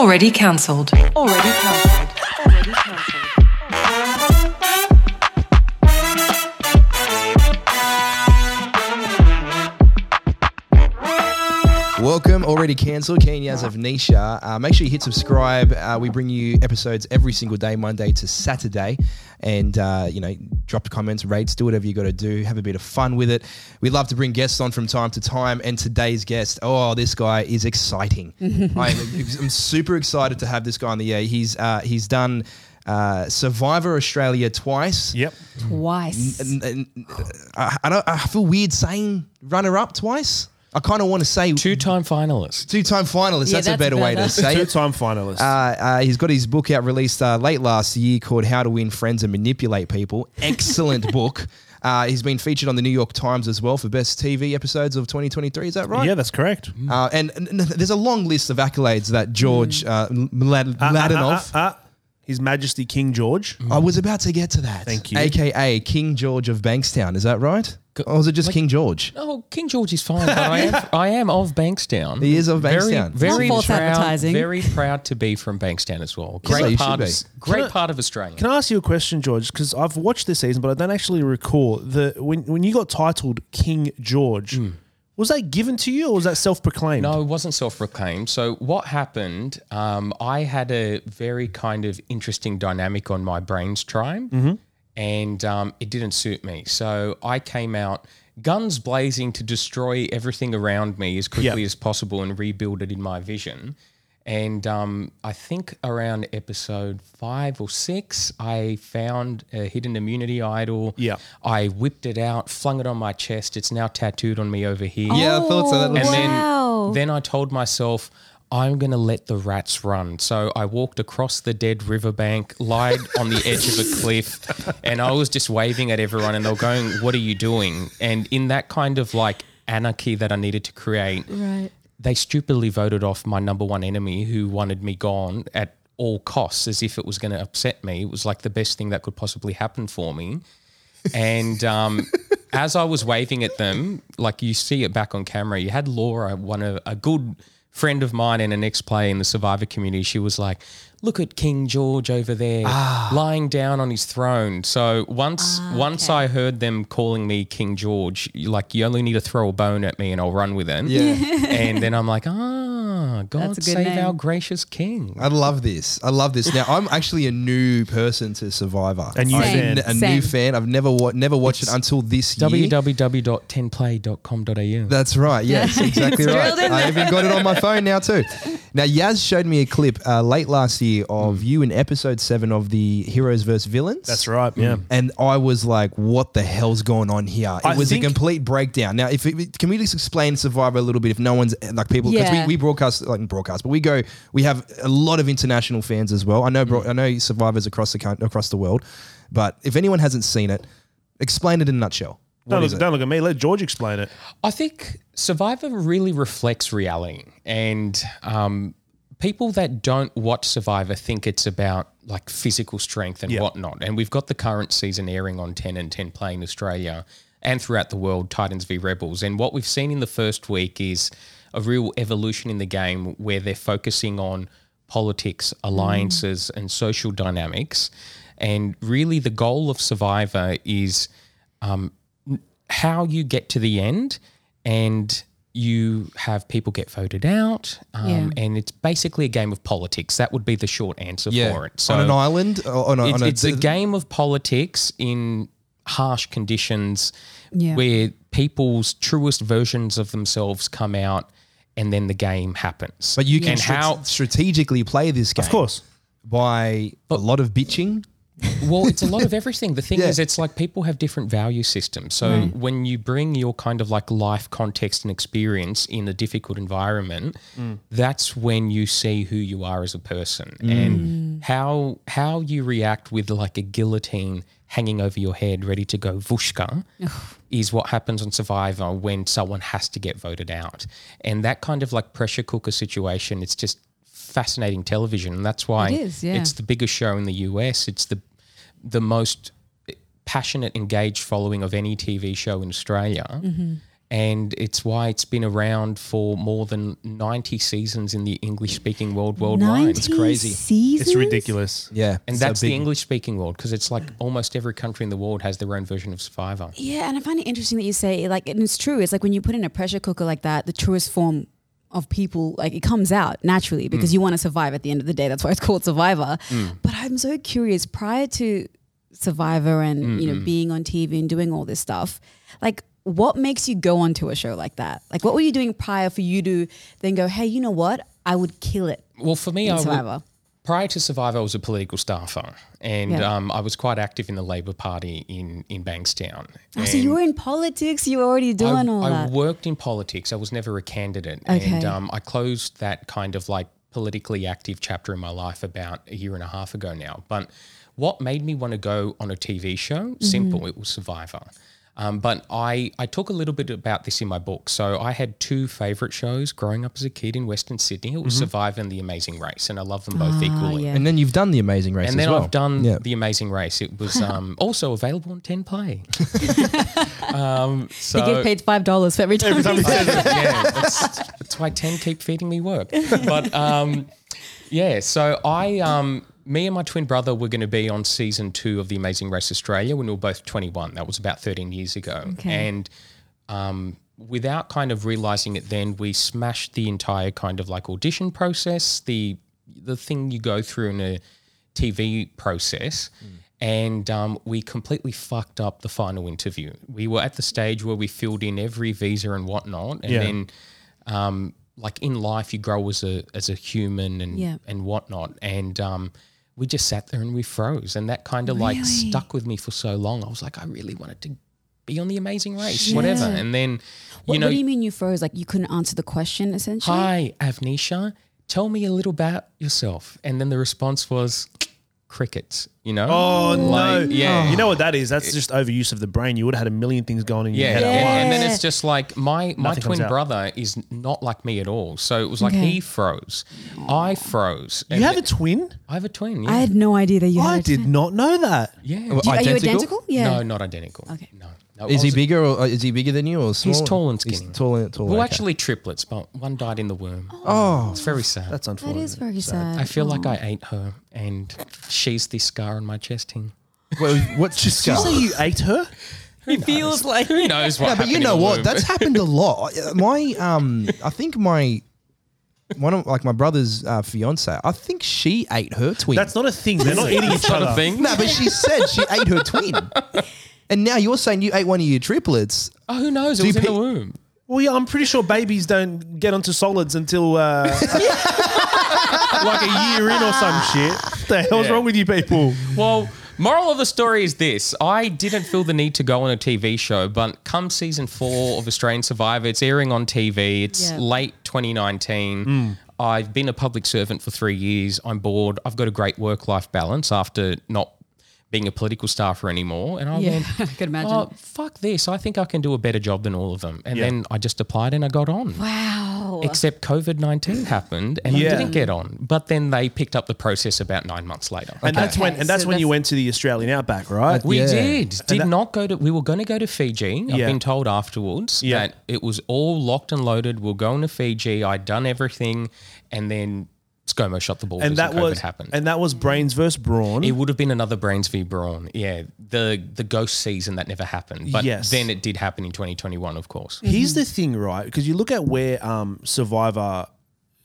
Already cancelled. Already already cancelled. Kian Yaz Avnisha. Uh, make sure you hit subscribe. Uh, we bring you episodes every single day, Monday to Saturday. And, uh, you know, drop comments, rates, do whatever you got to do. Have a bit of fun with it. We love to bring guests on from time to time. And today's guest, oh, this guy is exciting. I'm, I'm super excited to have this guy on the air. He's, uh, he's done uh, Survivor Australia twice. Yep. Twice. And- and, uh, I, I, don't, I feel weird saying runner up twice. I kind of want to say Two-time finalist. Two time finalist. Yeah, that's, a that's better way to better. say Two-time finalist. Uh, uh, he's got his book out released uh, late last year called How to Win Friends and Manipulate People. Excellent book. Uh, he's been featured on the New York Times as well for best TV episodes of 2023. Is that right? yeah, that's correct. Uh, and, and there's a long list of accolades that George uh, Mlad- Mladenov. His Majesty King George. I was about to get to that. Thank you. AKA King George of Bankstown. Is that right? Or was it just King George? Oh, King George is fine, but I am I am of Bankstown. He is of Bankstown. Very, very Not false proud. advertising. Very proud to be from Bankstown as well. So you Great should part, of, be. great I- part of Australia. Can I ask you a question, George? Because I've watched this season, but I don't actually recall the when when you got titled King George. Mm. Was that given to you, or was that self-proclaimed? No, it wasn't self-proclaimed. So what happened? Um, I had a very kind of interesting dynamic on my brains tribe, and um, it didn't suit me. So I came out guns blazing to destroy everything around me as quickly Yep. as possible and rebuild it in my vision. And um, I think around episode five or six, I found a hidden immunity idol. Yeah. I whipped it out, flung it on my chest. It's now tattooed on me over here. Yeah, I thought so. That looks- And wow. then, then I told myself, I'm going to let the rats run. So I walked across the dead riverbank, lied on the edge of a cliff, and I was just waving at everyone, and they were going, What are you doing? And in that kind of like anarchy that I needed to create, right. They stupidly voted off my number one enemy who wanted me gone at all costs as if it was going to upset me. It was like the best thing that could possibly happen for me. And um, as I was waving at them, like you see it back on camera, you had Laura, one of a good friend of mine and an ex-player in the Survivor community. She was like, "Look at King George over there, lying down on his throne." So once once I heard them calling me King George, like you only need to throw a bone at me and I'll run with it. Yeah. and then I'm like, ah, God That's a good save name. our gracious King. I love this. I love this. Now I'm actually a new person to Survivor. A new I'm fan. A new fan. I've never wa- never watched it until this year. www.10play.com.au. That's right. Yes, exactly right. drilled in I even got it on my phone now too. Now Yaz showed me a clip uh, late last year of mm. you in episode seven of the Heroes vs Villains. That's right. Yeah. Mm. And I was like, "What the hell's going on here?" It I was think- a complete breakdown. Now, if it, can we just explain Survivor a little bit? If no one's like people, because Yeah. we, we broadcast like broadcast, but we go, we have a lot of international fans as well. I know, bro, mm. I know Survivors across the coun- across the world, but if anyone hasn't seen it, explain it in a nutshell. What Don't look, don't look at me. Let George explain it. I think Survivor really reflects reality, and um, people that don't watch Survivor think it's about like physical strength and Yeah. whatnot. And we've got the current season airing on Ten and Ten Play in Australia and throughout the world, Titans v Rebels. And what we've seen in the first week is a real evolution in the game where they're focusing on politics, alliances, and social dynamics. And really, the goal of Survivor is how you get to the end and you have people get voted out um, Yeah. and it's basically a game of politics that would be the short answer Yeah, for it so on an island, or on a, it's, on a, it's a game of politics in harsh conditions Yeah. where people's truest versions of themselves come out and then the game happens But you can and how strategically play this game, Of course. by a lot of bitching. Well, it's a lot of everything. The thing Yeah. is, it's like people have different value systems. So Right. when you bring your kind of like life context and experience in a difficult environment, mm. that's when you see who you are as a person mm. and how how you react with like a guillotine hanging over your head, ready to go vushka, is what happens on Survivor when someone has to get voted out. And that kind of like pressure cooker situation, it's just fascinating television. And that's why It is, yeah. it's the biggest show in the US. It's the the most passionate, engaged following of any TV show in Australia. And it's why it's been around for more than 90 seasons in the English speaking world worldwide. 90 crazy. Seasons? It's ridiculous. Yeah, And so that's the English speaking world because it's like almost every country in the world has their own version of Survivor. Yeah, and I find it interesting that you say like, and it's true. It's like when you put in a pressure cooker like that, the truest form of people like it comes out naturally because mm. you want to survive at the end of the day. That's why it's called Survivor. Mm. But I'm so curious. Prior to Survivor and you know being on TV and doing all this stuff, like what makes you go onto a show like that? Like what were you doing prior for you to then go, hey, you know what? I would kill it Well, for me, I would, Survivor. Prior to Survivor, I was a political staffer, and Yeah. um, I was quite active in the Labor Party in in Bankstown. Oh, so you were in politics. You were already doing I, all I that. worked in politics. I was never a candidate, Okay. and um, I closed that kind of like politically active chapter in my life about a year and a half ago now. But what made me want to go on a TV show? Mm-hmm. Simple. It was Survivor. Um, but I, I talk a little bit about this in my book. So I had two favorite shows growing up as a kid in Western Sydney. It was Survivor and The Amazing Race, and I love them both equally. Mm-hmm. Ah, yeah. And then you've done the Amazing Race And as then well. I've done Yeah. The Amazing Race. It was um, also available on 10 Play. um, so, you get paid five dollars for every time. yeah, that's, that's why 10 keep feeding me work. But um, yeah, so I, um, me and my twin brother were going to be on season two of The Amazing Race Australia when we were both 21. That was about 13 years ago. Okay. And um, without kind of realizing it then, we smashed the entire kind of like audition process, the the thing you go through in a TV process. And um, we completely fucked up the final interview. We were at the stage where we filled in every visa and whatnot, and Yeah. then, um, like in life, you grow as a as a human and Yeah. and whatnot. And um, we just sat there and we froze, and that kind of like stuck with me for so long. I was like, I really wanted to be on the Amazing Race, whatever. And then, you What, know, what do you mean you froze? Like you couldn't answer the question essentially? hi, Avnisha, tell me a little about yourself. And then the response was crickets. You know? Oh no! Yeah. you know what that is? That's just overuse of the brain. You would have had a million things going in your Yeah, head. and, at once. and then it's just like my my Nothing comes twin out. brother is not like me at all. So it was like Okay. he froze, I froze. You and have a twin? I have a twin. Yeah, I had no idea that you had I a did twin. not know that. yeah. Well, Do- Are you Identical? identical? Yeah. No, not identical. Okay. No. No Is he bigger or uh, is he bigger than you or smaller? He's tall and skinny. He's tall and tall. Well, okay. actually triplets, but one died in the womb. oh, It's very sad. That's unfortunate. is very sad. I feel like I ate her, and she's this scar on my chest here. well, what's your Did you say you ate her? It feels like Who knows what? Yeah, but you know what? That's happened a lot. I- My um, I think my one of like my brother's uh, fiance. I think she ate her twin. That's not a thing. They're not eating each other. a thing. no, but she said she ate her twin. And now you're saying you ate one of your triplets. Oh, who knows? Do It was you in the womb. Well, yeah, I'm pretty sure babies don't get onto solids until uh, like a year in or some shit. What the hell's Yeah. wrong with you people? Well, moral of the story is this: I didn't feel the need to go on a TV show, but come season four of Australian Survivor, it's airing on TV. It's Yeah. late 2019. I've been a public servant for three years. I'm bored. I've got a great work-life balance after not being a political staffer anymore. And I Yeah, went, I could imagine. Oh, fuck this. I think I can do a better job than all of them. And Yeah. then I just applied and I got on. wow. Except COVID 19 happened and Yeah. I didn't get on. But then they picked up the process about nine months later. And that's when and that's so when you went to the Australian outback, right? We Yeah. did. Did that- not go to. We were going to go to Fiji. I've Yeah. been told afterwards Yeah. that it was all locked and loaded. We're going to Fiji. I'd done everything, and then ScoMo shot the ball. and that was happened. and that was Brains versus Brawn. it would have been another Brains v Brawn. Yeah, the the ghost season that never happened. But Yes. then it did happen in 2021, of course. Here's the thing, right? Because you look at where um, Survivor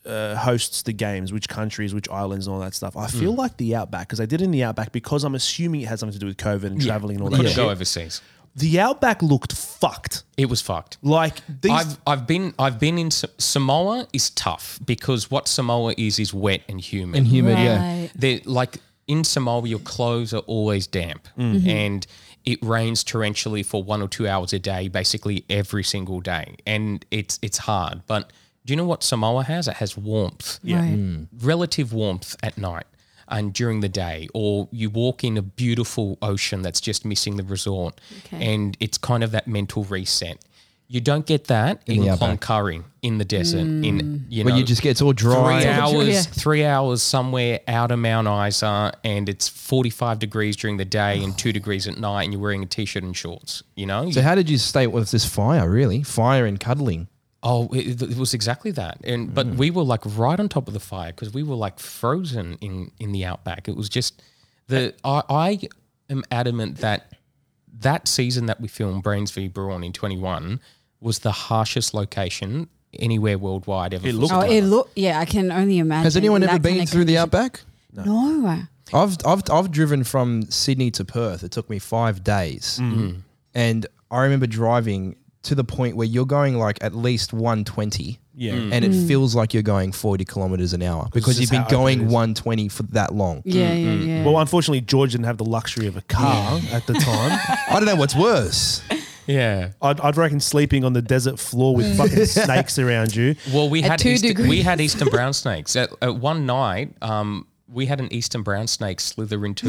uh, hosts the games, which countries, which islands, and all that stuff. I feel like the Outback, because they did it in the Outback, because I'm assuming it had something to do with COVID and traveling and all that. Couldn't shit. go overseas. The Outback looked fucked. It was fucked. Like these. I've I've been I've been in Sa- Samoa is tough because what Samoa is is wet and humid. And humid, yeah. Right. They're like in Samoa, your clothes are always damp, mm-hmm. and it rains torrentially for one or two hours a day, basically every single day, and it's it's hard. But do you know what Samoa has? It has warmth, Yeah. Right. relative warmth at night and during the day, or you walk in a beautiful ocean that's just missing the resort, Okay. and it's kind of that mental reset. You don't get that in, the outback. Cloncurry in the desert. In mm. you Where know, you just get it's all dry. three hours, yeah. three hours somewhere out of Mount Isa, and it's forty-five degrees during the day and two degrees at night, and you're wearing a t-shirt and shorts. You know, So how did you stay with this fire? Really, fire and cuddling. Oh, it, it was exactly that, and but we were like right on top of the fire because we were like frozen in in the outback. It was just the I, I am adamant that that season that we filmed Brains v Brawn in twenty one was the harshest location anywhere worldwide ever. It looked Oh, survival. it look yeah, I can only imagine. Has anyone ever been kind of through the condition. outback? No. I've I've I've driven from Sydney to Perth. It took me five days, Mm. and I remember driving to the point where you're going like at least 120. Yeah. Mm. and it mm. feels like you're going 40 kilometers an hour because you've been how open it going 120 for that long. Yeah, yeah, mm. yeah. Well, unfortunately, George didn't have the luxury of a car at the time. I don't know what's worse. yeah. I'd, I'd reckon sleeping on the desert floor with fucking snakes around you. Well, we At had two Eastern, we had eastern brown snakes at, at one night. Um, we had an eastern brown snake slither into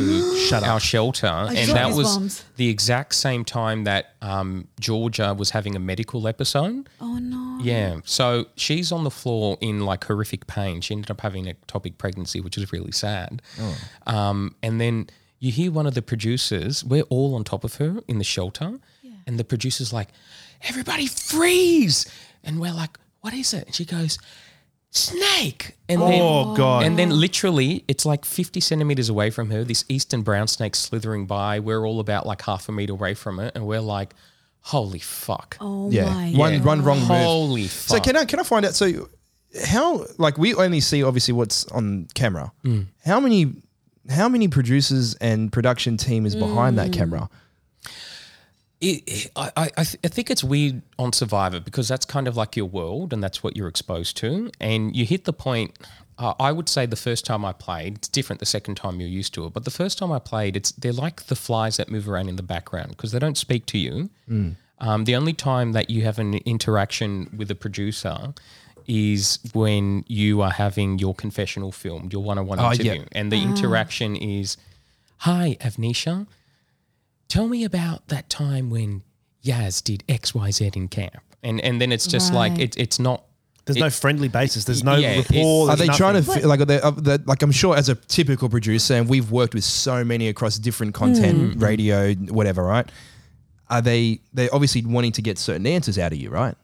our shelter, and that was goosebumps. the exact same time that um, Georgia was having a medical episode. oh no. Yeah, so she's on the floor in like horrific pain. She ended up having an ectopic pregnancy, which is really sad. Um, and then you hear one of the producers. We're all on top of her in the shelter, and the producer's like, "Everybody freeze!" And we're like, "What is it?" And she goes, "Snake!" And oh, then, Oh, God. and then literally, it's like fifty centimeters away from her. This eastern brown snake slithering by. We're all about like half a meter away from it, and we're like, "Holy fuck!" Oh Yeah, my. one God. one wrong move. Holy fuck! So can I can I find out? So how like we only see obviously what's on camera. Hmm. How many how many producers and production team is behind that hmm. camera? It, it- I, I, I th- I think it's weird on Survivor because that's kind of like your world and that's what you're exposed to. And you hit the point. Uh, I would say the first time I played, it's different the second time you're used to it. But the first time I played, it's they're like the flies that move around in the background because they don't speak to you. Um, the only time that you have an interaction with a producer is when you are having your confessional filmed, your one-on-one Oh, yeah. interview, and the interaction is, "Hi, Avnisha." Tell me about that time when Yaz did X, Y, Z in camp. And and then it's just like Right. it, it's not. There's it- no friendly basis. There's no Yeah, rapport. Are there's they trying to nothing. fi- like are they, uh, they- like I'm sure as a typical producer and we've worked with so many across different content, radio, whatever, right? Are they they obviously wanting to get certain answers out of you, right?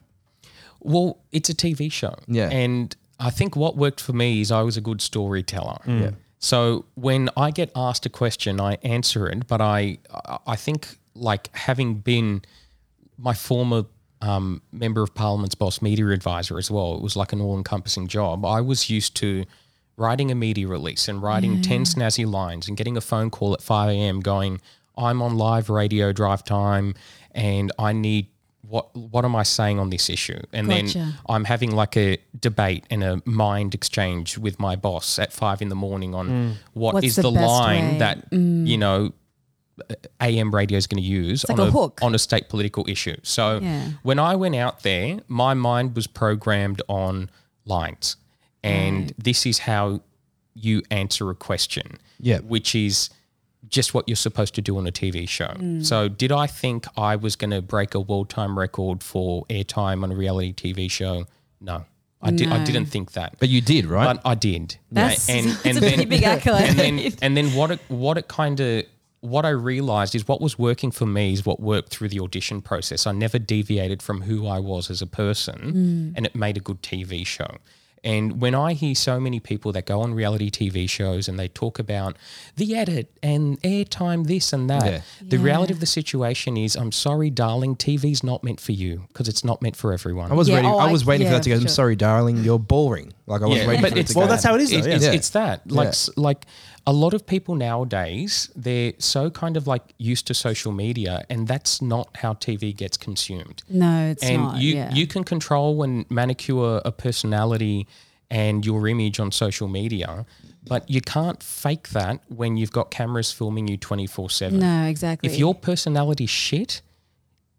Well, it's a TV show. Yeah. And I think what worked for me is I was a good storyteller. Mm. Yeah. So when I get asked a question, I answer it. But I I think like having been my former um, member of parliament's boss media advisor as well, it was like an all encompassing job. I was used to writing a media release and writing 10 snazzy lines and getting a phone call at 5 a.m. going, I'm on live radio drive time and I need what what am I saying on this issue? And Gotcha. then I'm having like a debate and a mind exchange with my boss at five in the morning on mm. what What's is the the, line way? that mm. you know AM radio is going to use like on a hook. on a state political issue. So Yeah. when I went out there, my mind was programmed on lines, and this is how you answer a question. Yeah. which is just what you're supposed to do on a TV show. Mm. So did I think I was going to break a world time record for airtime on a reality TV show? No. I, Did, I didn't think that. But you did, right? But I did. That's- and, that's and a then, pretty big accolade. And then, and then what it, what it kind of, what I realized is what was working for me is what worked through the audition process. I never deviated from who I was as a person, and it made a good TV show. And when I hear so many people that go on reality TV shows and they talk about the edit and airtime, this and that, Yeah. the reality of the situation is, I'm sorry, darling, TV's not meant for you because it's not meant for everyone. I was Yeah, waiting. oh, I I- was waiting for that to go. I'm sorry, darling, you're boring. Like I was Yeah, waiting but for it it's- to go. well, that's how it is, though. It's, yeah. it's, it's that like Yeah. like a lot of people nowadays they're so kind of like used to social media, and that's not how TV gets consumed. No, it's and not. you yeah. you can control and manicure a personality and your image on social media, but you can't fake that when you've got cameras filming you twenty four seven. no, exactly. If your personality shit,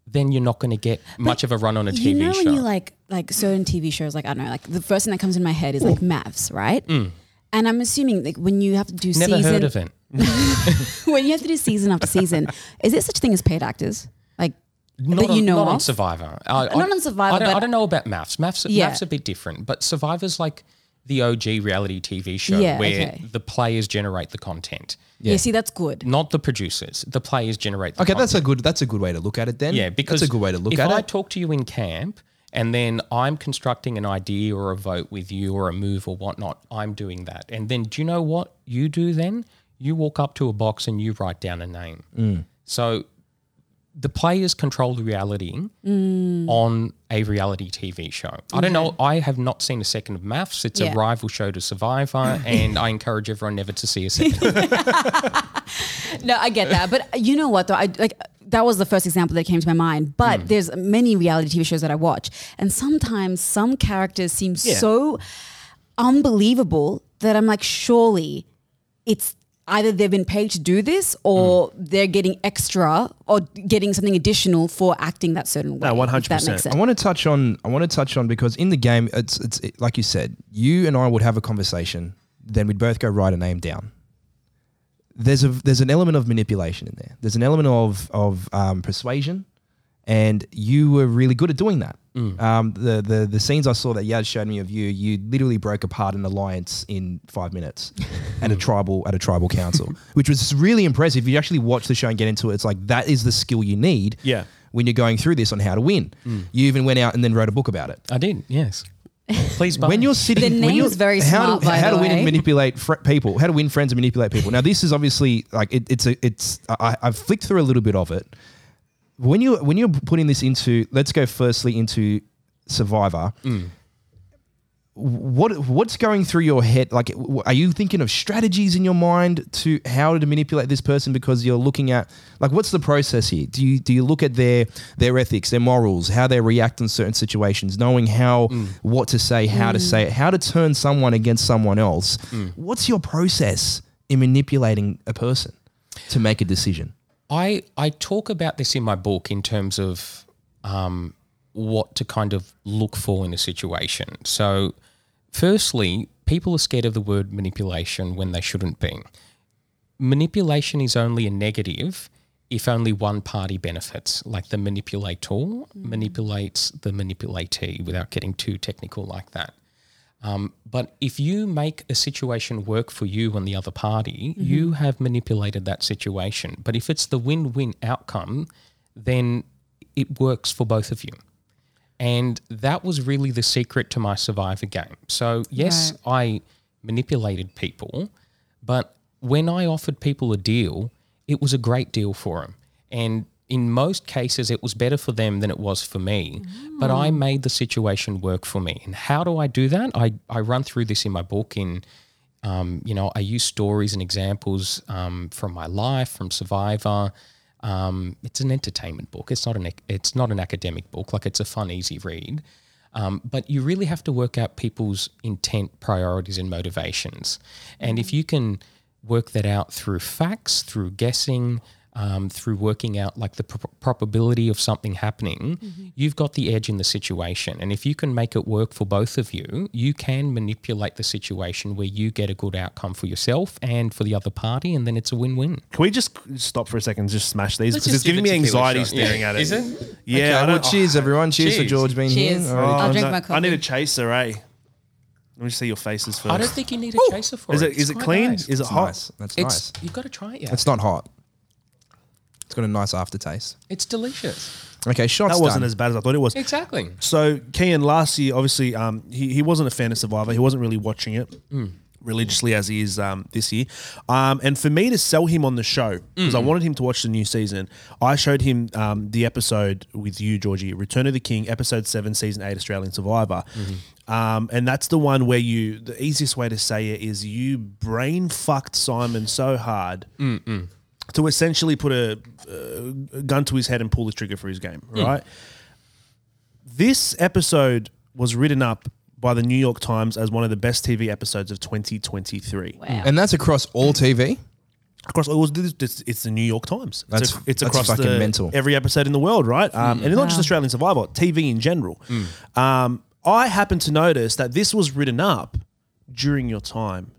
then you're not going to get much of a run on a TV you know show. when you like like certain TV shows, like I don't know, like the first thing that comes in my head is like MAFS, right? Mm. And I'm assuming like when you have to do. Never season heard of it. when you have to do season after season, is there such thing as paid actors? Like Not That on, you know not on? Survivor. I, Not on Survivor, I don't, but- I don't know about MAFS. MAFS, Yeah. MAFS a bit different, but Survivor's like the OG reality TV show Yeah, where okay. the players generate the content, Yeah. see, that's good. not the producers. The players generate. the Okay, content. that's a good that's a good way to look at it. Then Yeah, because that's a good way to look at I it. If I talk to you in camp and then I'm constructing an idea or a vote with you or a move or whatnot, I'm doing that. And then do you know what you do then? You walk up to a box and you write down a name. Mm. So the players control the reality Mm. on a reality TV show. I don't know. I have not seen a second of MAFS. It's Yeah. a rival show to Survivor, and I encourage everyone never to see a second. No, I get that, but you know what though? I like that was the first example that came to my mind. But Hmm. there's many reality TV shows that I watch, and sometimes some characters seem Yeah. so unbelievable that I'm like, surely it's either they've been paid to do this or Hmm. they're getting extra or getting something additional for acting that certain way. No, 100%. makes sense. I want to touch on. I want to touch on because in the game, it's it's it, like you said. You and I would have a conversation, then we'd both go write a name down. There's a there's an element of manipulation in there. There's an element of of um, persuasion, and you were really good at doing that. Um, the the the scenes I saw that Yaz showed me of you, you literally broke apart an alliance in five minutes at a tribal at a tribal council, which was really impressive. If you actually watch the show and get into it, it's like that is the skill you need Yeah. when you're going through this on how to win. You even went out and then wrote a book about it. I did, yes. Please buy When you're sitting, The when name's you're, very how smart, to, by how the to win way. and manipulate fr- people, how to win friends and manipulate people. Now, this is obviously like it, it's a it's I, I've flicked through a little bit of it. When you when you're putting this into, let's go firstly into Survivor. Mm. What what's going through your head? Like, are you thinking of strategies in your mind to how to manipulate this person because you're looking at like what's the process here? Do you do you look at their their ethics, their morals, how they react in certain situations, knowing how mm. what to say, how to mm. say it, how to turn someone against someone else? What's your process in manipulating a person to make a decision? I I talk about this in my book in terms of um, what to kind of look for in a situation. So, firstly, people are scared of the word manipulation when they shouldn't be. Manipulation is only a negative if only one party benefits, like the manipulator manipulates the manipulatee without getting too technical like that. Um, but if you make a situation work for you and the other party, you have manipulated that situation. But if it's the win win outcome, then it works for both of you. And that was really the secret to my survivor game. So, yes, I manipulated people, but when I offered people a deal, it was a great deal for them. And in most cases, it was better for them than it was for me. But I made the situation work for me. And how do I do that? I, I run through this in my book. In um, you know, I use stories and examples um, from my life, from Survivor. Um, it's an entertainment book. It's not an it's not an academic book. Like it's a fun, easy read. Um, but you really have to work out people's intent, priorities, and motivations. And if you can work that out through facts, through guessing, um, through working out like the pro- probability of something happening, you've got the edge in the situation. And if you can make it work for both of you, you can manipulate the situation where you get a good outcome for yourself and for the other party, and then it's a win-win. Can we just stop for a second and just smash these? Because it's giving me it tequila anxiety staring Yeah. at it. Is it? Yeah. Okay, well, don't- cheers, everyone. Cheers, for George being Cheers. here. All right. I'll drink no, my I need a chaser, eh? Let me see your faces first. I don't think you need a chaser for is it. it is It's it clean? nice. Is it It's hot? nice. That's It's nice. you've got to try it. Yeah. It's not hot. It's got a nice aftertaste. It's delicious. Okay, shots That wasn't done. as bad as I thought it was. Exactly. So Kian last year, obviously, um, he, he wasn't a fan of Survivor. He wasn't really watching it religiously as he is um, this year. Um, and for me to sell him on the show because I wanted him to watch the new season, I showed him um, the episode with you, Georgie, Return of the King, episode seven, season eight, Australian Survivor. Um, and that's the one where you, the easiest way to say it is you brain fucked Simon so hard to essentially put a, a gun to his head and pull the trigger for his game, right? This episode was written up by the New York Times as one of the best TV episodes of 2023. Wow. and that's across all TV. Across it was it's, it's the New York Times. That's- it's, it's that's across fucking the, mental. every episode in the world, right? Um, and not just Australian Survivor, TV in general. Um, I happen to notice that this was written up during your time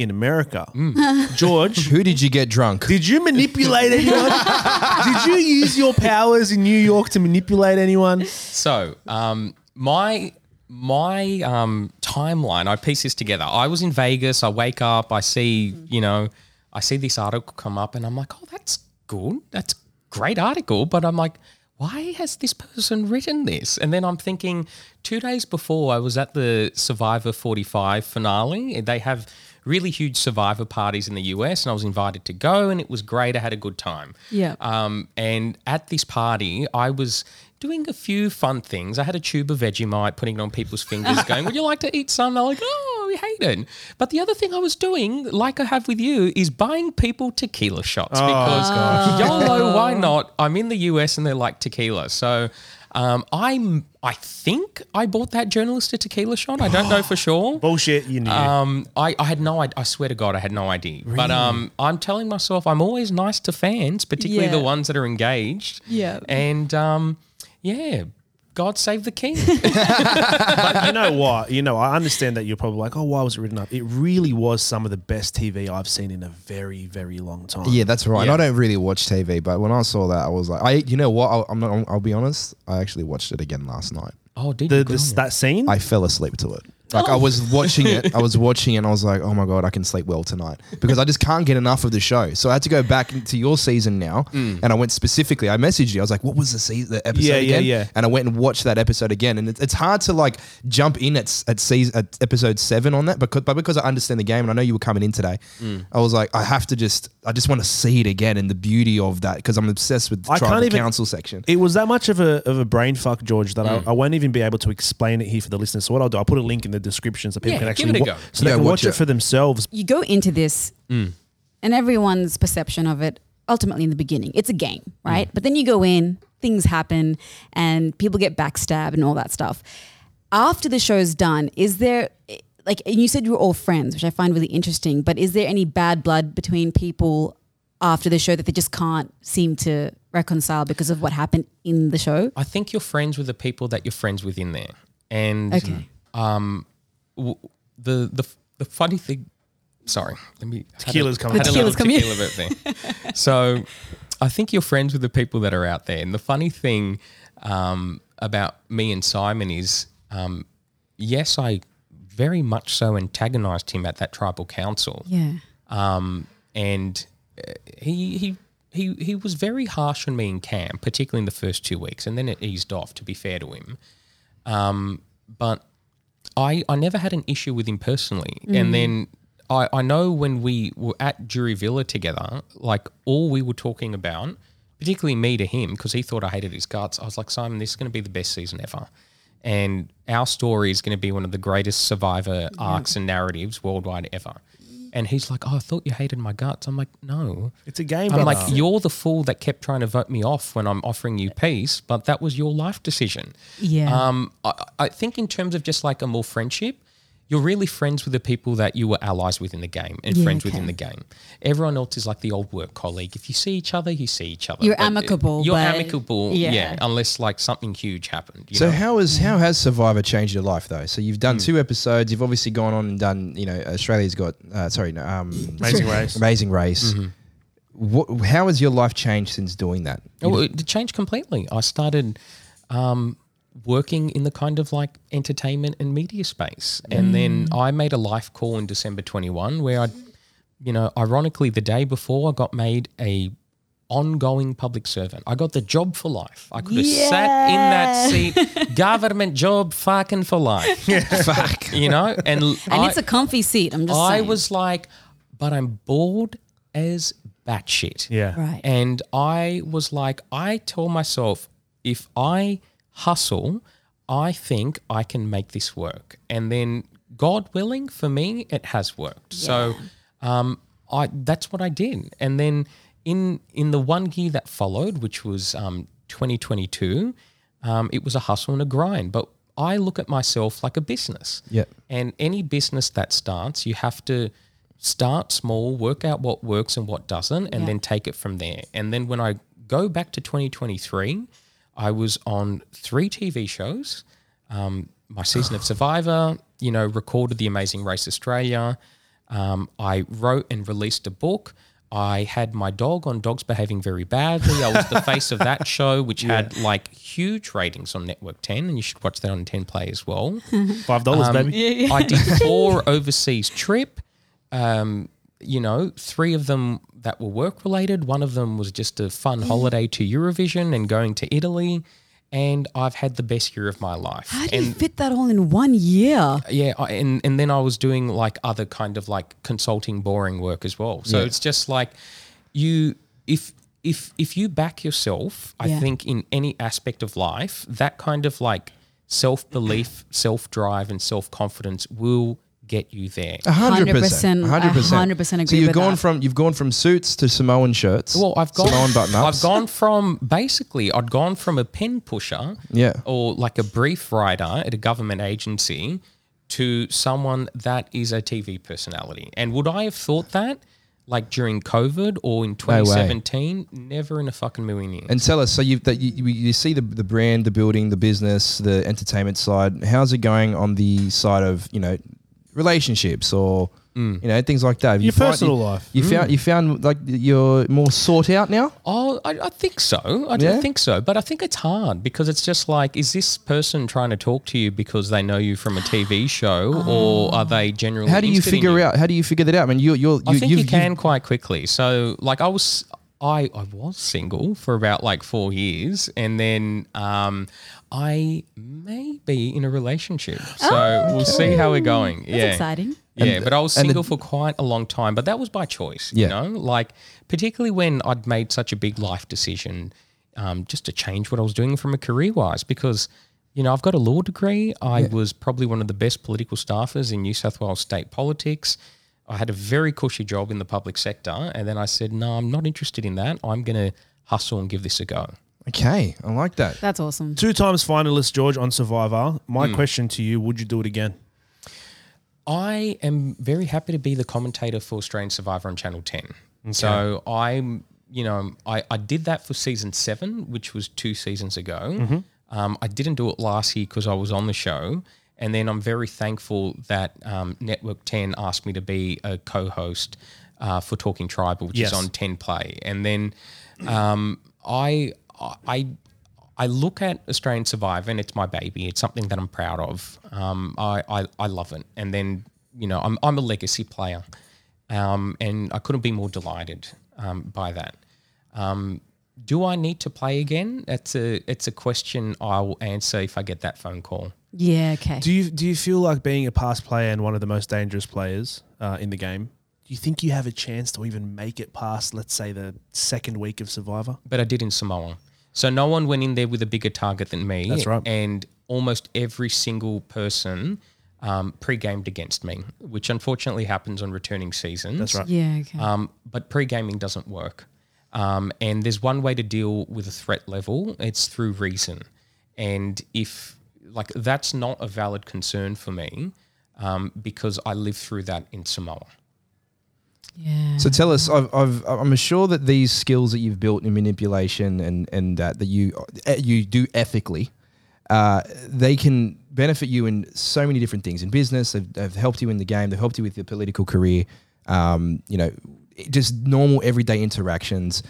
in America. Mm. George, Who did you get drunk? did you manipulate anyone? did you use your powers in New York to manipulate anyone? So, um, my my um, timeline, I piece this together. I was in Vegas. I wake up. I see, you know, I see this article come up, and I'm like, oh, that's good. That's a great article. But I'm like, why has this person written this? And then I'm thinking, two days before, I was at the Survivor 45 finale. They have really huge Survivor parties in the US, and I was invited to go, and it was great. I had a good time. Yeah. Um, and at this party, I was doing a few fun things. I had a tube of Vegemite, putting it on people's fingers, going, "Would you like to eat some?" They're like, "Oh, we hate it." But the other thing I was doing, like I have with you, is buying people tequila shots because YOLO, why not? I'm in the US and they like tequila, so. Um, I'm. I think I bought that journalist a tequila shot. I don't know for sure. Bullshit, you knew. Um, I, I had no idea. I swear to God, I had no idea. Really? But um, I'm telling myself I'm always nice to fans, particularly the ones that are engaged. Yeah. And um, yeah, God save the king. but you know what? You know, I understand that you're probably like, oh, why was it written up? It really was some of the best TV I've seen in a very, very long time. Yeah, that's right. Yeah. I don't really watch TV, but when I saw that, I was like, I, you know what? I'll, I'm not. I'll be honest. I actually watched it again last night. oh, did The, you? Good this, that scene? I fell asleep to it. Like I was watching it, I was watching it, and I was like, "Oh my god, I can sleep well tonight," because I just can't get enough of the show. So I had to go back into your season now, and I went specifically. I messaged you. I was like, "What was the season, the episode Yeah, yeah, again?" yeah. And I went and watched that episode again, and it's, it's hard to like jump in at at season at episode seven on that, because but because I understand the game and I know you were coming in today, I was like, I have to just, I just want to see it again and the beauty of that because I'm obsessed with the I tribal can't even- council section. It was that much of a, of a brain fuck, George, that Mm. I, I won't even be able to explain it here for the listeners. So what I'll do, I'll put a link in the description so people Yeah, can give actually it a wa- go. so they Yeah, can watch watch it. it. for themselves. you go into this and everyone's perception of it ultimately in the beginning it's a game right but then you go in things happen and people get backstabbed and all that stuff after the show's done is there like and you said you were all friends which i find really interesting but is there any bad blood between people after the show that they just can't seem to reconcile because of what happened in the show I think you're friends with the people that you're friends with in there. And Okay. um, w- the the the funny thing. Sorry, let me. Tequila's had a, coming had a little Tequila's coming tequila bit there. so, I think you're friends with the people that are out there. And the funny thing um, about me and Simon is, um, yes, I very much so antagonized him at that tribal council yeah um, and uh, he he he he was very harsh on me in camp, particularly in the first two weeks, and then it eased off. To be fair to him, um, but I I never had an issue with him personally, and mm. then. I, I know when we were at Jury Villa together, like all we were talking about, particularly me to him, because he thought I hated his guts. I was like, Simon, this is going to be the best season ever. And our story is going to be one of the greatest survivor arcs and narratives worldwide ever. And he's like, Oh, I thought you hated my guts. I'm like, No. It's a game, I'm brother. like, You're the fool that kept trying to vote me off when I'm offering you peace, but that was your life decision. Yeah. Um, I, I think in terms of just like a more friendship, you're really friends with the people that you were allies with in the game and Yeah, friends okay. within the game. Everyone else is like the old work colleague. If you see each other, you see each other. You're But, amicable, You're but- amicable, yeah. yeah. Unless like something huge happened. You So know? how is how has Survivor changed your life though? So you've done two episodes. You've obviously gone on and done. You know, Australia's got. Uh, sorry, no, um, Amazing Race. Amazing Race. Mm-hmm. What? How has your life changed since doing that? Oh, it changed completely. I started um, working in the kind of like entertainment and media space, and then mm. I made a life call in December 21 where I, you know, ironically the day before I got made a ongoing public servant. I got the job for life. I could have sat in that seat, government job, fucking for life. Fuck. You know, and and I, it's a comfy seat i'm just I saying. was like, but I'm bored as batshit. yeah. right And I was like, I told myself, if I hustle, I think I can make this work. And then, God willing, for me, it has worked. So, um, I that's what I did. And then in in the one year that followed, which was um, 2022, um, it was a hustle and a grind. But I look at myself like a business. Yeah. And any business that starts, you have to start small, work out what works and what doesn't, and Yeah. then take it from there. And then when I go back to 2023, I was on three TV shows. Um, my season of Survivor, you know, recorded The Amazing Race Australia. Um, I wrote and released a book. I had my dog on Dogs Behaving Very Badly. I was the face of that show, which had like huge ratings on Network 10, and you should watch that on 10 Play as well. Five dollars, Um, baby. I did four overseas trip. Um, you know, three of them that were work related. One of them was just a Mm. fun holiday to Eurovision and going to Italy. And I've had the best year of my life. How do you fit that all in one year? yeah, I, and and then I was doing like other kind of like consulting, boring work as well. So Yeah. it's just like you if if if you back yourself, I Yeah. think in any aspect of life, that kind of like self belief, self drive, and self confidence will get you there. A hundred percent, 100%, a hundred percent, So you've gone that. from you've gone from suits to Samoan shirts. Well, I've gone. Samoan button ups. I've gone from basically, I'd gone from a pen pusher, Yeah. or like a brief writer at a government agency, to someone that is a TV personality. And would I have thought that, like during COVID or in 2017? Never in a fucking million years. And tell us, so you that you, you- you see the the brand, the building, the business, the entertainment side. How's it going on the side of you know relationships or Mm. you know things like that? Have Your you find- personal you- life. You found you found like you're more sought out now. Oh, I, I think so. I Yeah? think so. But I think it's hard because it's just like, is this person trying to talk to you because they know you from a TV show or are they generally How do you interested in figure out? How do you figure that out? I mean, you you're I you, think you've, you can you've- quite quickly. So, like, I was, I, I was single for about like four years, and then um, I may be in a relationship. So we'll see how we're going. That's yeah, exciting. Yeah, And- but I was and the- single for quite a long time, but that was by choice. Yeah. You know, like particularly when I'd made such a big life decision, um, just to change what I was doing from a career wise, because. You know, I've got a law degree. I was probably one of the best political staffers in New South Wales state politics. I had a very cushy job in the public sector. And then I said, no, I'm not interested in that. I'm going to hustle and give this a go. Okay, I like that. That's awesome. Two times finalist George on Survivor. My Hmm. question to you: Would you do it again? I am very happy to be the commentator for Australian Survivor on Channel 10. So I'm, you know, I, I did that for season seven, which was two seasons ago. Um, I didn't do it last year because I was on the show. And then I'm very thankful that um, Network 10 asked me to be a co host uh, for Talking Tribal, which Yes. is on 10 Play. And then um, I, I, I look at Australian Survivor and it's my baby. It's something that I'm proud of. Um, I, I, I love it. And then, you know, I'm, I'm a legacy player. Um, and I couldn't be more delighted um, by that. Um, do I need to play again? It's a it's a question I will answer if I get that phone call. Yeah, okay. Do you do you feel like being a past player and one of the most dangerous players uh, in the game? Do you think you have a chance to even make it past, let's say, the second week of Survivor? But I did in Samoa. So no one went in there with a bigger target than me. That's right. And almost every single person um, pre-gamed against me, which unfortunately happens on returning seasons. That's right. yeah, okay. Um, but pre-gaming doesn't work. Um, and there's one way to deal with a threat level. It's through reason. And if like that's not a valid concern for me, um, because I lived through that in Samoa. Yeah. So tell us, I've, I've, I'm sure that these skills that you've built in manipulation and and that that you uh, you do ethically, uh, they can benefit you in so many different things in business. They've, they've helped you in the game. They've helped you with your political career. Um, you know, just normal everyday interactions.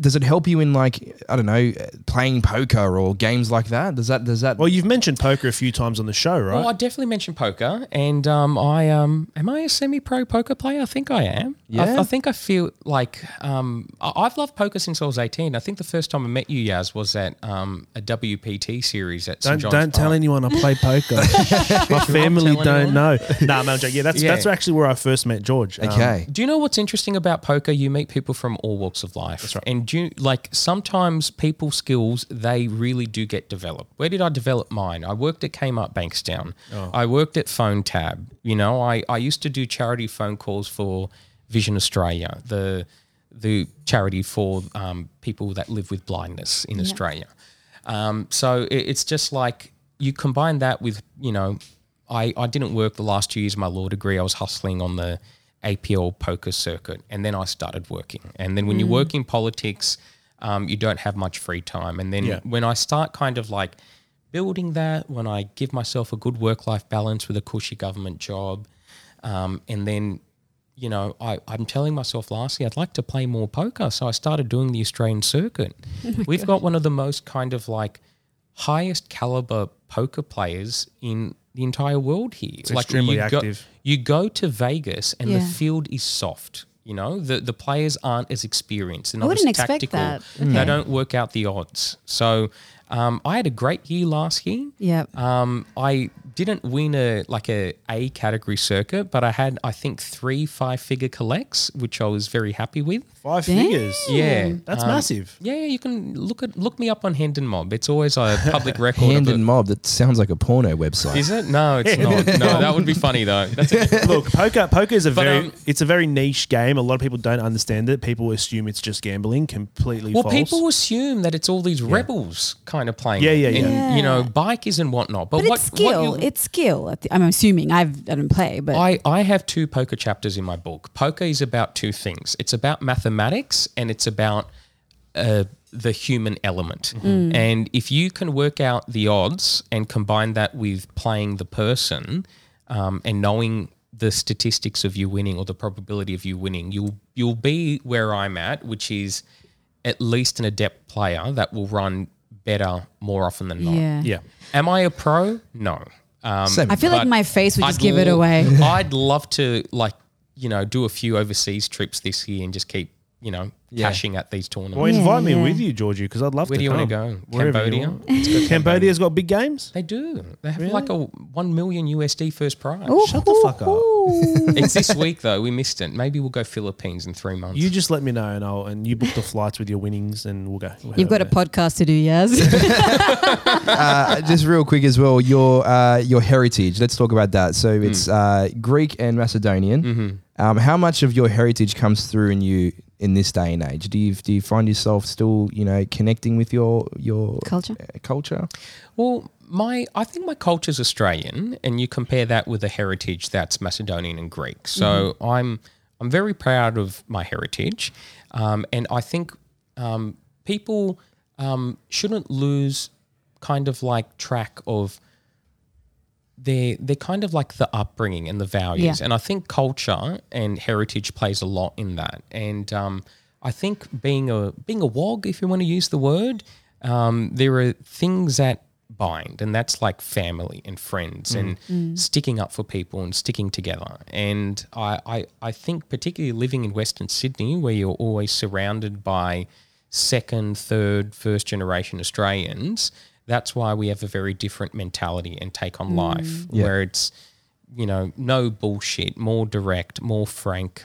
Does it help you in like I don't know, playing poker or games like that? Does that does that? Well, you've mentioned poker a few times on the show, right? Well, I definitely mentioned poker, and um, I um, am I a semi-pro poker player? I think I am. I, Yeah? I think I feel like um, I- I've loved poker since I was eighteen. I think the first time I met you, Yaz, was at um, a WPT series at St don't John's don't tell anyone I play poker. My family don't anyone? know. Nah, no, I'm joking. Yeah, that's Yeah. that's actually where I first met George. Um, okay. Do you know what's interesting about poker? You meet people from all walks of life. That's right. And do you, like sometimes people skills they really do get developed. Where did I develop mine? I worked at Kmart Bankstown. I worked at Phone Tab. You know, I, I used to do charity phone calls for Vision Australia, the the charity for um, people that live with blindness in Australia. Um, so it, it's just like you combine that with, you know, I, I didn't work the last two years of my law degree. I was hustling on the APL poker circuit and then I started working. And then when you work in politics, um, you don't have much free time. And then Yeah. when I start kind of like building that, when I give myself a good work life balance with a cushy government job, um, and then you know, I, I'm telling myself lastly, I'd like to play more poker. So I started doing the Australian circuit. We've got one of the most kind of like highest caliber poker players in the entire world here. It's extremely you go, active. you go to Vegas and the field is soft. You know, the, the players aren't as experienced. They're not wouldn't as expect tactical. that. They don't work out the odds. So um, I had a great year last year. Yep. Um, I didn't win a like a A category circuit, but I had I think three five figure collects, which I was very happy with. Five Damn. figures. Yeah, That's um, massive. Yeah, you can look at look me up on Hendon Mob. It's always a public record. Hendon. Mob. That sounds like a porno website. Is it? No, it's not. No, that would be funny though. That's a, Look, poker poker is a very um, it's a very niche game. A lot of people don't understand it. People assume it's just gambling. Completely well, false. people assume that it's all these rebels kind of playing. Yeah, yeah, and, yeah. You know, Yeah. bikers and whatnot. But, But what it's skill. What you, it's skill. I'm assuming I've I didn't play, but I, I have two poker chapters in my book. Poker is about two things. It's about mathematics and it's about uh, the human element. And if you can work out the odds and combine that with playing the person um, and knowing the statistics of you winning or the probability of you winning, you'll you'll be where I'm at, which is at least an adept player that will run better more often than not. yeah. yeah. Am I a pro? No. Um, Same. I feel like my face would just I'd give it l- away. I'd love to like you know do a few overseas trips this year and just keep you know Yeah. cashing at these tournaments. Well, Yeah, invite me yeah. with you, Georgie, because I'd love Where to do you want come. to go? Wherever Cambodia. want. Let's go Cambodia's got big games. They do. They have like a one million USD first prize. Shut the fuck up. It's this week though. We missed it. Maybe we'll go Philippines in three months. You just let me know, and I'll and you book the flights with your winnings, and we'll go. We'll You've head got a over podcast to do, yes. uh, just real quick as well, your uh, your heritage. Let's talk about that. So it's uh, Greek and Macedonian. Um, how much of your heritage comes through in you in this day and age? Do you do you find yourself still you know connecting with your your Culture? uh, culture? Well, my I think my culture's Australian, and you compare that with a heritage that's Macedonian and Greek. So I'm I'm very proud of my heritage, um, and I think um, people um, shouldn't lose kind of like track of they're they're kind of like the upbringing and the values, Yeah. and I think culture and heritage plays a lot in that. And um, I think being a being a wog, if you want to use the word, um, there are things that bind, and that's like family and friends and sticking up for people and sticking together. And I, I I think particularly living in Western Sydney, where you're always surrounded by second, third, first generation Australians, that's why we have a very different mentality and take on life, Yeah. where it's, you know, no bullshit, more direct, more frank,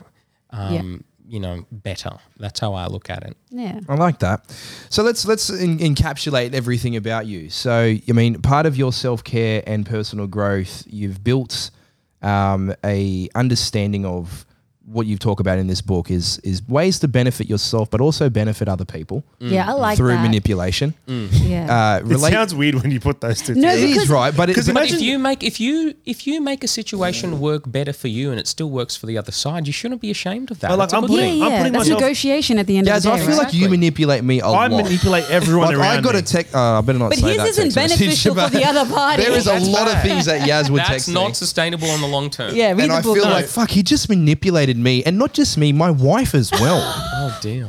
um, you know, better. That's how I look at it. yeah. I like that. So let's let's en- encapsulate everything about you. So I mean, part of your self care and personal growth, you've built um, a understanding of what you talk about in this book is is ways to benefit yourself, but also benefit other people Yeah, I like through that. manipulation. Yeah. Uh, It sounds weird when you put those two. No, it is right, but it, Because but- But Imagine- if you make if you if you make a situation work better for you and it still works for the other side, you shouldn't be ashamed of that. But, like, It's a I'm good yeah, putting- I'm yeah. putting That's myself- negotiation at the end Gaz, of the day. I feel right? like you manipulate me a I lot. I manipulate everyone Like around I got me. a text. Uh, I better not But say his that. isn't text message, beneficial for the other party. There is a lot of things that Yaz would text. That's not sustainable in the long term. yeah, and I feel like fuck. He just manipulated me, and not just me, my wife as well. Oh dear.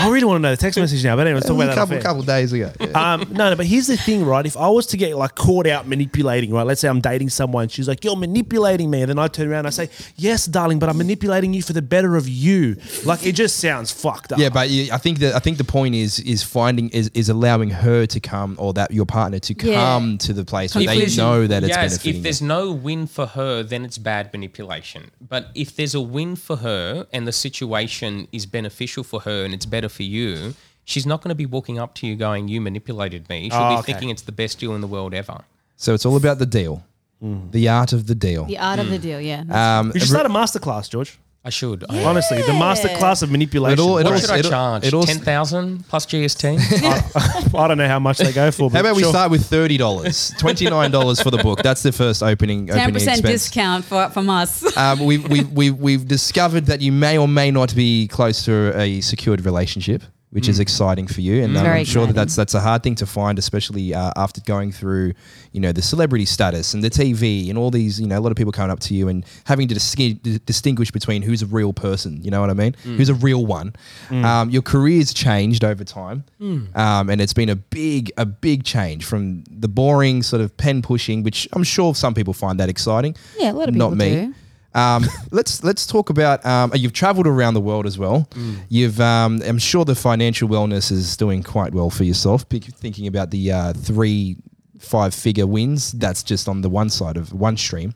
I really want to know the text message now, but anyway, let's talk a about that. couple off air. couple days ago. Yeah. Um, no, no, but here's the thing, right? If I was to get like caught out manipulating, right? Let's say I'm dating someone, she's like, "You're manipulating me," and then I turn around and I say, "Yes, darling, but I'm manipulating you for the better of you." Like it just sounds fucked up. Yeah, but you, I think that I think the point is is finding is, is allowing her to come or that your partner to Yeah. come to the place where If they there's- know that it's yes, benefiting. if there's no win for her, then it's bad manipulation. But if there's a win for her and the situation is beneficial for her and it's better for you, she's not going to be walking up to you going, "You manipulated me." She'll Oh, be okay. thinking it's the best deal in the world ever. so it's all about the deal, the art of the deal. the art of the deal. Yeah. Um, we should start a masterclass, George. I should. I- Honestly, the masterclass of manipulation. It all- it What all- should I it all- charge? it all- Ten thousand plus GST. I don't know how much they go for. how But about we sure. start with thirty dollars, twenty nine dollars for the book? That's the first opening. Ten opening percent expense. discount for from us. Um, we've, we've, we've, we've discovered that you may or may not be close to a secured relationship. Which is exciting for you, and um, I'm sure that that's that's a hard thing to find, especially uh, after going through, you know, the celebrity status and the TV and all these, you know, a lot of people coming up to you and having to dis- distinguish between who's a real person. You know what I mean? Who's a real one? Um, your career's changed over time, um, and it's been a big, a big change from the boring sort of pen pushing, which I'm sure some people find that exciting. Yeah, a lot of Not people me. do. Um, let's let's talk about. Um, you've travelled around the world as well. You've. Um, I'm sure the financial wellness is doing quite well for yourself. Thinking about the uh, three five figure wins. That's just on the one side of one stream.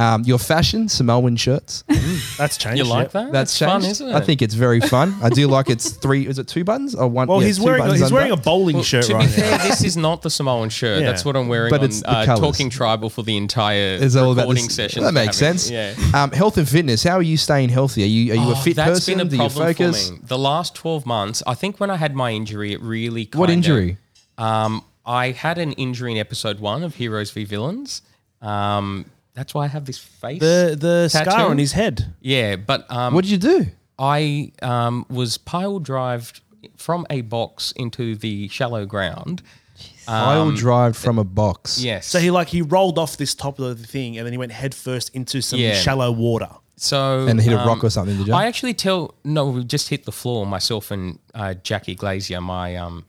Um, your fashion, Samoan shirts. That's changed. You like yeah. that? That's fun, changed. isn't it? I think it's very fun. I do like it's three. Is it two buttons or one? Well, yeah, he's two wearing buttons he's wearing a under. bowling Well, shirt to right be fair, this is not the Samoan shirt. Yeah. That's what I'm wearing But on it's the uh, colours. Talking Tribal for the entire It's all about recording this- session. That makes sense. Yeah. Um, health and fitness. How are you staying healthy? Are you are you a Oh, fit that's person? been a do you problem focus? for me. The last 12 months, I think when I had my injury, it really kind What injury? Um, I had an injury in episode one of Heroes v Villains. Um, that's why I have this face. the the tattoo. scar on his head. yeah, but um, What did you do? I um, was pile drived from a box into the shallow ground. I'll drive from a box. Yes. So he like he rolled off this top of the thing and then he went head first into some Yeah. shallow water. So And hit a um, rock or something, did you? I actually tell no, we just hit the floor. Myself and uh, Jackie Glazier, my um,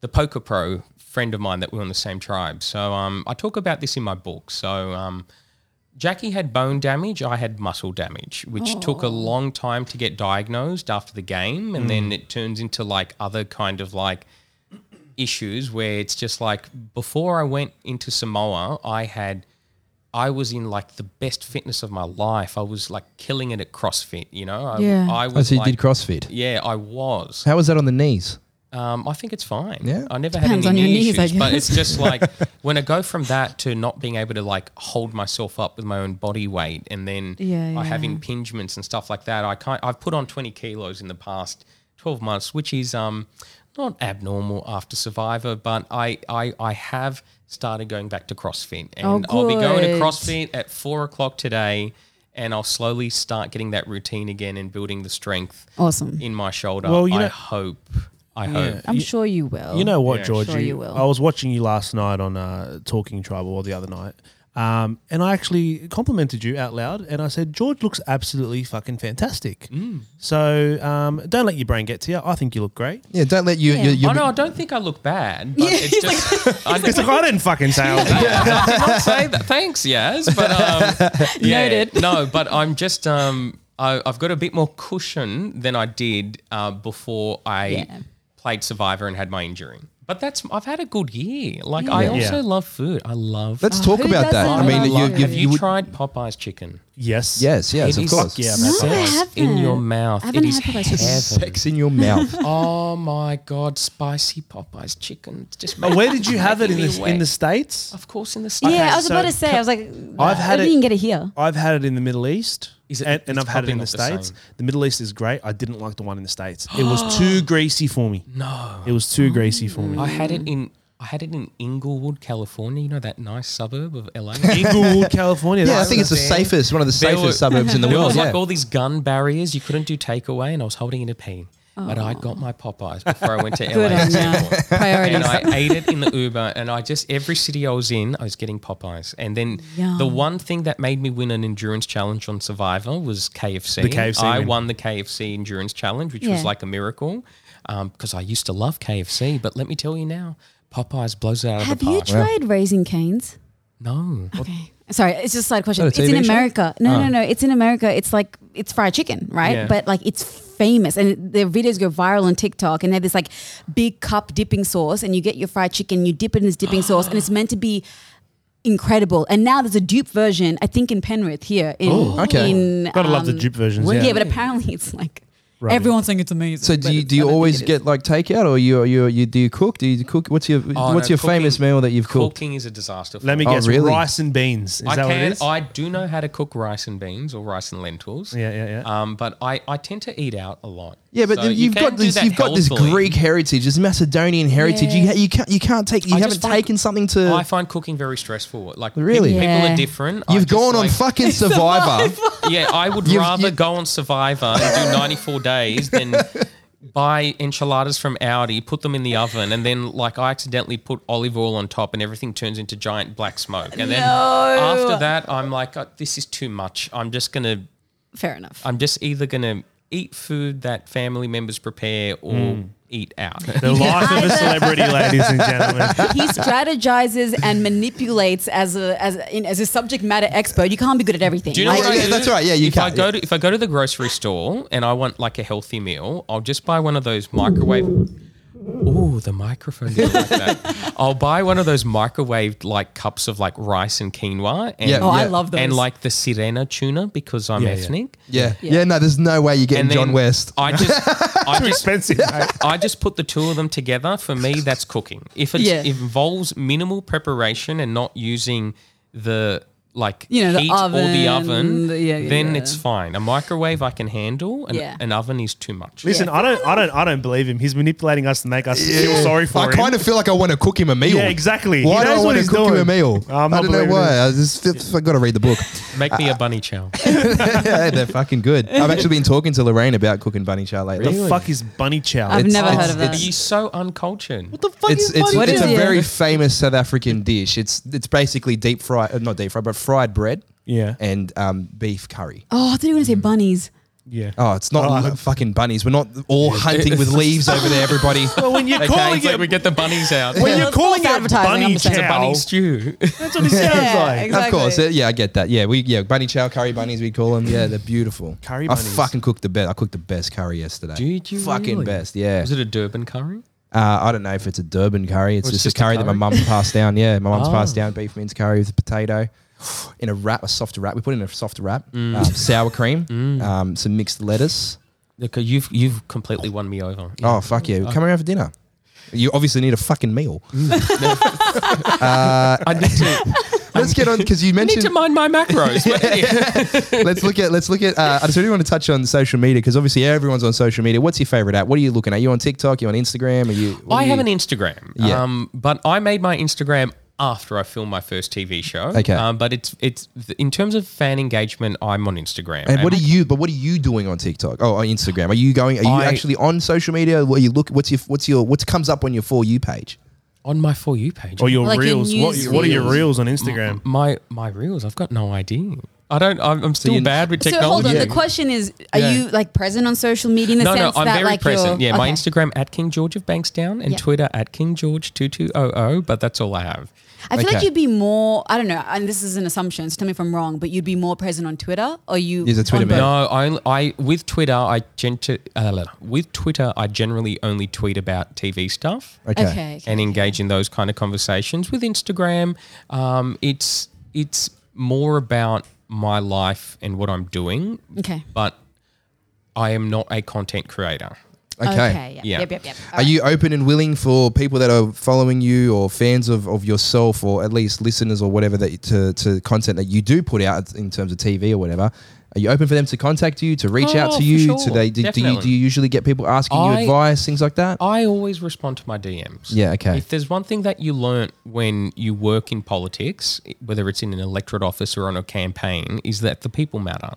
the poker pro friend of mine that we're on the same tribe. So um, I talk about this in my book. So um, Jackie had bone damage. I had muscle damage, which oh. took a long time to get diagnosed after the game, and then mm. it turns into like other kind of like issues where it's just like before I went into Samoa, I had I was in like the best fitness of my life. I was like killing it at CrossFit, you know. I, Yeah. I Oh, was so you like, did CrossFit. Yeah, I was. How was that on the knees? Um, I think it's fine. Yeah? I never Depends had on any your knees, issues, but it's just like when I go from that to not being able to like hold myself up with my own body weight, and then Yeah, I have impingements and stuff like that. I can't. I've put on twenty kilos in the past twelve months, which is um not abnormal after Survivor, but I I, I have started going back to CrossFit, and Oh, I'll be going to. CrossFit at four o'clock today. And I'll slowly start getting that routine again and building the strength Awesome. in my shoulder. Well, you I know- hope. I hope. I'm sure you will. You know what, Yeah. Georgie? Sure you will. I was watching you last night on uh, Talking Tribal or the other night. Um, and I actually complimented you out loud and I said, George looks absolutely fucking fantastic. Mm. So um, don't let your brain get to you. I think you look great. Yeah, don't let you. Yeah. you, you Oh no, I don't think I look bad. But it's just I It's like, I didn't fucking say I was I did not say that. Thanks, Yaz. But um, yeah, Noted. No, but I'm just um, I, I've got a bit more cushion than I did uh, before I Yeah. Played Survivor and had my injury. But that's I've had a good year. Like I also Yeah. love food. I love. Let's talk who about that. I doesn't? mean, I you, love- you, have you, you, would- tried Popeye's chicken? Yes. Yes, yes, It of is course. yeah, No, I haven't. in your mouth. I haven't it is had Popeye's chicken. heaven. Sex in your mouth. Oh my god, spicy Popeye's chicken! It's just Oh, where did you have it in the, in the. States? Of course, in the States. Yeah, I was so about to say. I was like, I've I had don't it- even get it here. I've had it in the Middle East. Is it- and, and I've had it in the not the States. The Middle East is great. I didn't like the one in the States. It was too greasy for me. No, It was too greasy for me. I had it in I had it in Inglewood, California. You know that nice suburb of LA. Inglewood, California. Yeah, I think it's the there. safest, one of the safest were- suburbs in the There world. was Yeah. like all these gun barriers. You couldn't do takeaway, and I was holding in a pee. But I got my Popeyes before I went to LA. Good on and I ate it in the Uber, and I just every city I was in, I was getting Popeyes. And then Yum. the one thing that made me win an endurance challenge on Survivor was KFC. The KFC I win. won the KFC endurance challenge, which Yeah. was like a miracle, um, because I used to love KFC. But let me tell you now, Popeyes blows it out Have of the park. Have you park. tried Raising Cane's? no, Okay. Sorry, it's just a side question. Oh, Is It's in TV show? America. No, no, oh. no. It's in America. It's like it's fried chicken, right? Yeah. But like it's famous, and their videos go viral on TikTok. And they have this like big cup dipping sauce, and you get your fried chicken, you dip it in this dipping sauce, and it's meant to be incredible. And now there's a dupe version, I think, in Penrith here. In, Oh, okay. In, Gotta love the um, dupe versions. Yeah. Yeah. but apparently it's like Rubbish. everyone's saying it's amazing. So do you do you always get like takeout or you you you do you cook? Do you cook? What's your Oh, what's no, your famous meal that you've cooked? cooking is a disaster. For Let me Oh, guess. really? Rice and beans. Is I that what it can. is? I do know how to cook rice and beans or rice and lentils. yeah, yeah, yeah. Um, but I, I tend to eat out a lot. Yeah, but So you you've can got this you've got this healthily. Greek heritage, this Macedonian heritage. You ha- you can't you can't take you I haven't just find- taken something to. I find cooking very stressful. Like Really? people, people Yeah. are different. I You've just gone on like- fucking Survivor. Yeah, I would You've- rather you- go on Survivor and do 94 days than buy enchiladas from Aldi, put them in the oven, and then like I accidentally put olive oil on top, and everything turns into giant black smoke. And then No. after that, I'm like, "Oh, this is too much. I'm just gonna, Fair enough. I'm just either gonna eat food that family members prepare or hmm. eat out. The life of a celebrity, ladies and gentlemen. he strategizes and manipulates as a as a, in, as a subject matter expert. You can't be good at everything. Do you know Like, what I yeah, do? that's right. Yeah, you if I can't. go to if I go to the grocery store and I want like a healthy meal, I'll just buy one of those microwave. Ooh, the microphone like that. I'll buy one of those microwaved like cups of like rice and quinoa. And, Yeah, oh, I love those. and like the sirena tuna because I'm Yeah, yeah. ethnic. yeah. yeah, No, there's no way you're getting And John West. I just I Too just expensive. mate. I just put the two of them together. For me, that's cooking. If it's, Yeah. it involves minimal preparation and not using the like You know, the heat or the oven, oven, the- yeah, yeah, then yeah. it's fine. A microwave I can handle. An, Yeah. an oven is too much. Listen, I don't, I don't, I don't believe him. He's manipulating us to make us feel sorry for I him. I kind of feel like I want to cook him a meal. Yeah, exactly. He Why do I want to he's cook him a meal? I'm I don't know why. I just I got to read the book. Make me a bunny chow. yeah, they're fucking good. I've actually been talking to Lorraine about cooking bunny chow lately. the fuck is bunny chow? I've It's- never it's- heard of that. Are that. you so uncultured? what the fuck It's is it's, bunny it's a very famous South African dish. It's it's basically deep fried, uh, not deep fried, but fried bread Yeah, and um, beef curry. oh, I thought you were going to say bunnies. yeah. Oh, it's not Oh, fucking bunnies. We're not all hunting with leaves over there, everybody. Well, when you're Okay, calling it's like it, we get the bunnies out. when Yeah, you're it's calling false it advertising, I'm bunny just saying. It's a bunny stew. that's what it sounds Yeah, like. exactly. Of course, uh, yeah, I get that. Yeah, we yeah bunny chow curry bunnies we call them. Yeah, they're beautiful. Curry I bunnies. fucking cooked the best. I cooked the best curry yesterday. Did you Fucking really? best. Yeah. Was it a Durban curry? Uh, I don't know if it's a Durban curry. It's Or it's just, just a a curry, that my curry? mum passed down. Yeah, my mum's Oh. passed down beef mince curry with potato in a wrap, a soft wrap. We put in a soft wrap, Mm. um, sour cream, um, some mixed lettuce. Look, you've you've completely won me over. Oh fuck yeah! Come around for dinner. You obviously need a fucking meal. I need to, Let's get on because you I need mentioned. to mind my macros. let's look at. Let's look at. Uh, I just really want to touch on social media because obviously everyone's on social media. What's your favorite app? What are you looking at? Are you on TikTok? Are you on Instagram? Are you? what I are have you- an Instagram, Yeah. um, but I made my Instagram after I film my first TV show. Okay. um, but it's it's in terms of fan engagement, I'm on Instagram. And what are you? But what are you doing on TikTok? Oh, on Instagram. Are you going? Are you I- actually on social media? What you look? What's your? What's your? What comes up on your for you page? on my for you page? Or your Like your reels. What, what are your reels on Instagram? my my reels? I've got no idea. I don't. I'm, I'm still you- bad with technology. So hold on. The question is: Are Yeah. you like present on social media in the no, no, I'm that very like present. you're Yeah, my. Instagram at King George of Bankstown and Yeah. Twitter at King George two two zero zero. But that's all I have. I feel like you'd be more. I don't know, and this is an assumption. So tell me if I'm wrong, but you'd be more present on Twitter, or you? He's a Twitter man. No, I, I with Twitter, I gent- uh, with Twitter, I generally only tweet about TV stuff. Okay. Okay. okay. and engage in those kind of conversations. With Instagram, um, it's it's more about my life and what I'm doing, Okay. but I am not a content creator. Okay. yeah. Yeah. Yep. Yep. Yep. Are you open and willing for people that are following you or fans of, of yourself or at least listeners or whatever that to, to content that you do put out in terms of TV or whatever? Are you open for them to contact you, to reach out Oh, to you? sure. To they do, do you Definitely. do you usually get people asking you advice, things like that? I always respond to my DMs. Yeah, okay. If there's one thing that you learnt when you work in politics, whether it's in an electorate office or on a campaign, is that the people matter.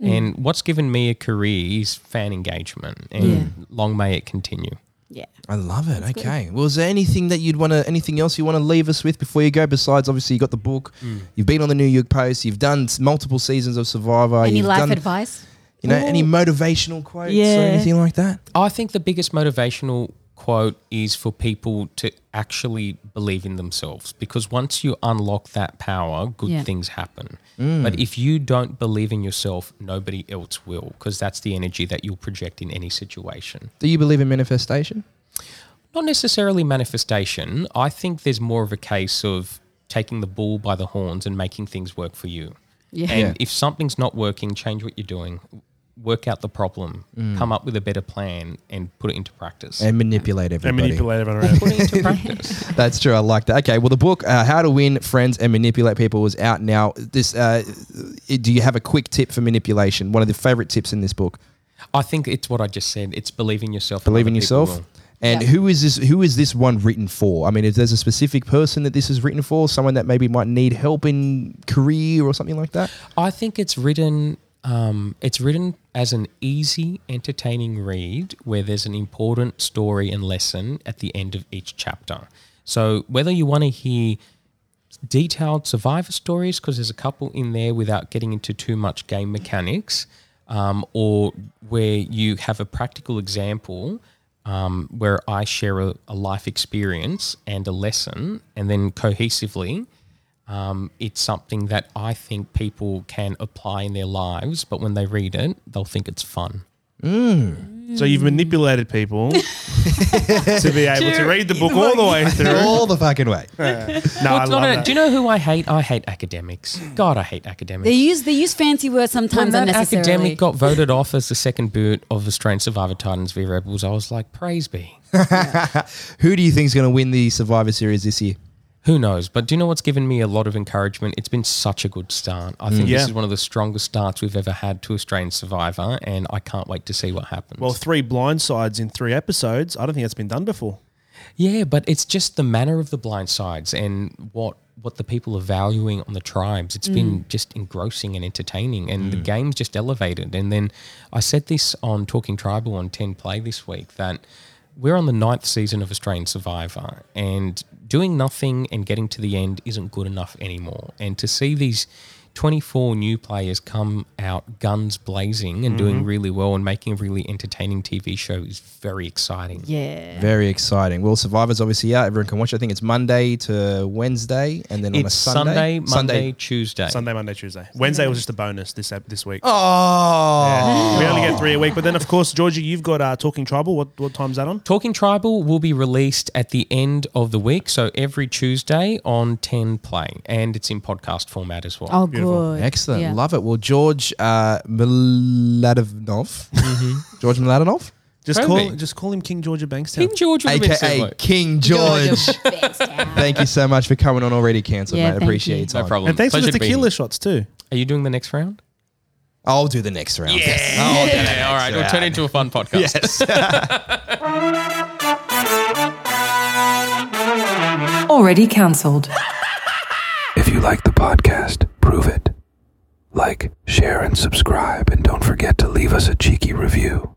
Mm. And what's given me a career is fan engagement, and long may it continue. Yeah. I love it. okay. Well, is there anything that you'd want to, anything else you want to leave us with before you go? Besides, obviously, you got the book, mm. you've been on the New York Post, you've done multiple seasons of Survivor. Any you've life done, advice? You know, any motivational quotes or anything like that? I think the biggest motivational quote is for people to actually believe in themselves because once you unlock that power, good Yeah. things happen. Mm. But if you don't believe in yourself, nobody else will because that's the energy that you'll project in any situation. Do you believe in manifestation? Not necessarily manifestation. I think there's more of a case of taking the bull by the horns and making things work for you. Yeah. And Yeah. if something's not working, change what you're doing. Work out the problem, come up with a better plan, and put it into practice. And manipulate everybody. And manipulate everyone around. put it into practice. That's true. I like that. Okay. Well, the book, uh, How to Win Friends and Manipulate People, is out now. This, uh, do you have a quick tip for manipulation? One of the favorite tips in this book. I think it's what I just said. It's believe in yourself. and Believe in yourself. will. And Yeah. who is this? Who is this one written for? I mean, if there's a specific person that this is written for, someone that maybe might need help in career or something like that. I think it's written um, it's written as an easy, entertaining read where there's an important story and lesson at the end of each chapter. So whether you want to hear detailed survivor stories, because there's a couple in there without getting into too much game mechanics, um, or where you have a practical example um, where I share a, a life experience and a lesson, and then cohesively um, it's something that I think people can apply in their lives, but when they read it, they'll think it's fun. So you've manipulated people to be able to read the book all the way through. All the fucking way. No, I It's love a- that. do you know who I hate? I hate academics. God, I hate academics. They use they use fancy words when sometimes that unnecessarily. academic got voted off as the second boot of Australian Survivor Titans v Rebels, I was like, praise be. Who do you think is going to win the Survivor Series this year? Who knows? But do you know what's given me a lot of encouragement? It's been such a good start. I think mm. Yeah. this is one of the strongest starts we've ever had to Australian Survivor, and I can't wait to see what happens. Well, three blindsides in three episodes. I don't think that's been done before. Yeah, but it's just the manner of the blindsides and what what the people are valuing on the tribes. It's been mm. just engrossing and entertaining, and the mm. game's just elevated. And then I said this on Talking Tribal on Ten Play this week that we're on the ninth season of Australian Survivor, and doing nothing and getting to the end isn't good enough anymore. And to see these 24 new players come out guns blazing and doing really well and making a really entertaining TV show is very exciting. Yeah. Very exciting. Well, Survivor's obviously out. Everyone can watch. it. I think it's Monday to Wednesday, and then on a It's Sunday. Sunday, Monday, Tuesday. Sunday, Monday, Tuesday. Wednesday was just a bonus this this week. Oh, Yeah. We only get three a week. But then, of course, Georgia, you've got uh, Talking Tribal. What what time's that on? Talking Tribal will be released at the end of the week, so every Tuesday on 10 Play, and it's in podcast format as well. Oh, Beautiful. Good. excellent. Yeah. Love it. Well, George uh, Mladenov, George Mladenov, Just Toby. call just call him King George of Bankstown. King George was a bit aka. King George. Thank you so much for coming on. Already cancelled, Yeah, mate. Appreciate you. your. No problem. And thanks Pleasure for the to tequila shots too. Are you doing the next round? I'll do the next round. Yeah. all right. It'll turn into a fun podcast. Yes. already cancelled. If you like the podcast, prove it. Like, share, and subscribe, and don't forget to leave us a cheeky review.